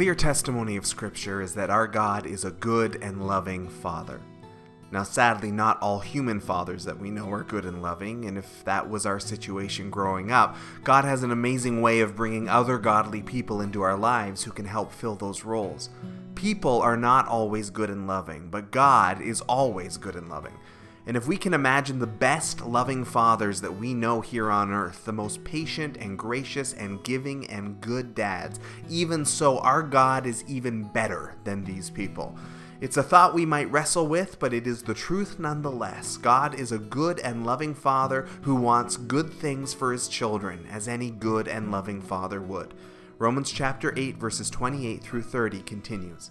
clear testimony of Scripture is that our God is a good and loving Father. Now, sadly, not all human fathers that we know are good and loving, and if that was our situation growing up, God has an amazing way of bringing other godly people into our lives who can help fill those roles. People are not always good and loving, but God is always good and loving. And if we can imagine the best loving fathers that we know here on earth, the most patient and gracious and giving and good dads, even so, our God is even better than these people. It's a thought we might wrestle with, but it is the truth nonetheless. God is a good and loving father who wants good things for his children, as any good and loving father would. Romans chapter 8, verses 28 through 30 continues.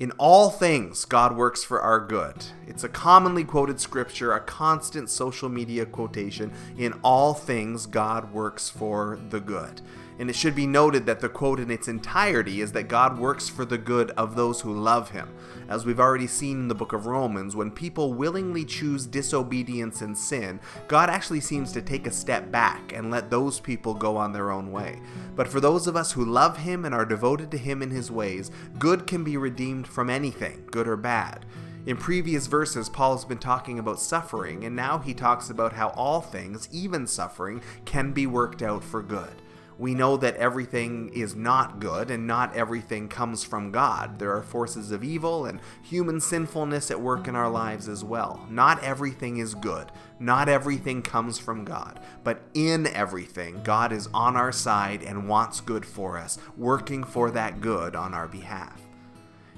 In all things, God works for our good. It's a commonly quoted scripture, a constant social media quotation. In all things, God works for the good. And it should be noted that the quote in its entirety is that God works for the good of those who love him. As we've already seen in the book of Romans, when people willingly choose disobedience and sin, God actually seems to take a step back and let those people go on their own way. But for those of us who love him and are devoted to him in his ways, good can be redeemed from anything, good or bad. In previous verses, Paul has been talking about suffering, and now he talks about how all things, even suffering, can be worked out for good we know that everything is not good and not everything comes from God. There are forces of evil and human sinfulness at work in our lives as well. Not everything is good. Not everything comes from God. But in everything, God is on our side and wants good for us, working for that good on our behalf.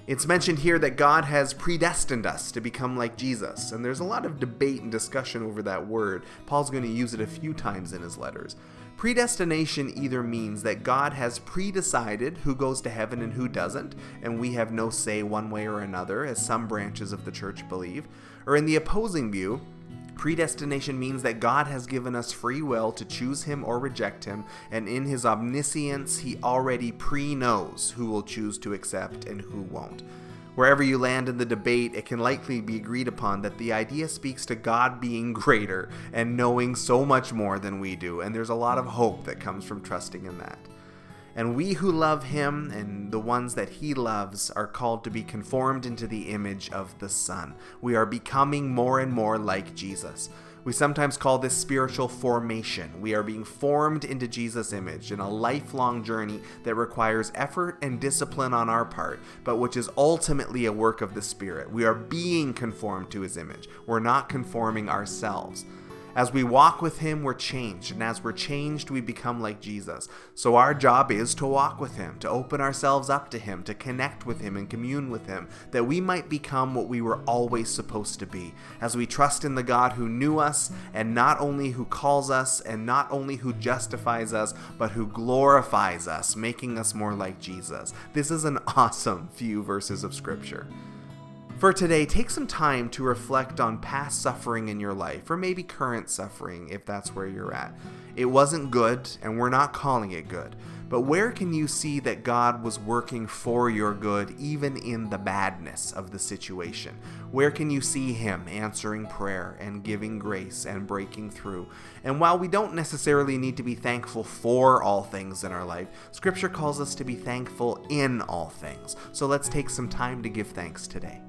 It's mentioned here that God has predestined us to become like Jesus, and there's a lot of debate and discussion over that word. Paul's going to use it a few times in his letters. Predestination either means that God has predecided who goes to heaven and who doesn't, and we have no say one way or another, as some branches of the church believe, or in the opposing view, Predestination means that God has given us free will to choose Him or reject Him, and in His omniscience, He already pre knows who will choose to accept and who won't. Wherever you land in the debate, it can likely be agreed upon that the idea speaks to God being greater and knowing so much more than we do, and there's a lot of hope that comes from trusting in that. And we who love him and the ones that he loves are called to be conformed into the image of the Son. We are becoming more and more like Jesus. We sometimes call this spiritual formation. We are being formed into Jesus' image in a lifelong journey that requires effort and discipline on our part, but which is ultimately a work of the Spirit. We are being conformed to his image. We're not conforming ourselves. As we walk with Him, we're changed, and as we're changed, we become like Jesus. So our job is to walk with Him, to open ourselves up to Him, to connect with Him and commune with Him, that we might become what we were always supposed to be. As we trust in the God who knew us, and not only who calls us, and not only who justifies us, but who glorifies us, making us more like Jesus. This is an awesome few verses of Scripture. For today, take some time to reflect on past suffering in your life, or maybe current suffering if that's where you're at. It wasn't good, and we're not calling it good. But where can you see that God was working for your good even in the badness of the situation? Where can you see Him answering prayer and giving grace and breaking through? And while we don't necessarily need to be thankful for all things in our life, Scripture calls us to be thankful in all things. So let's take some time to give thanks today.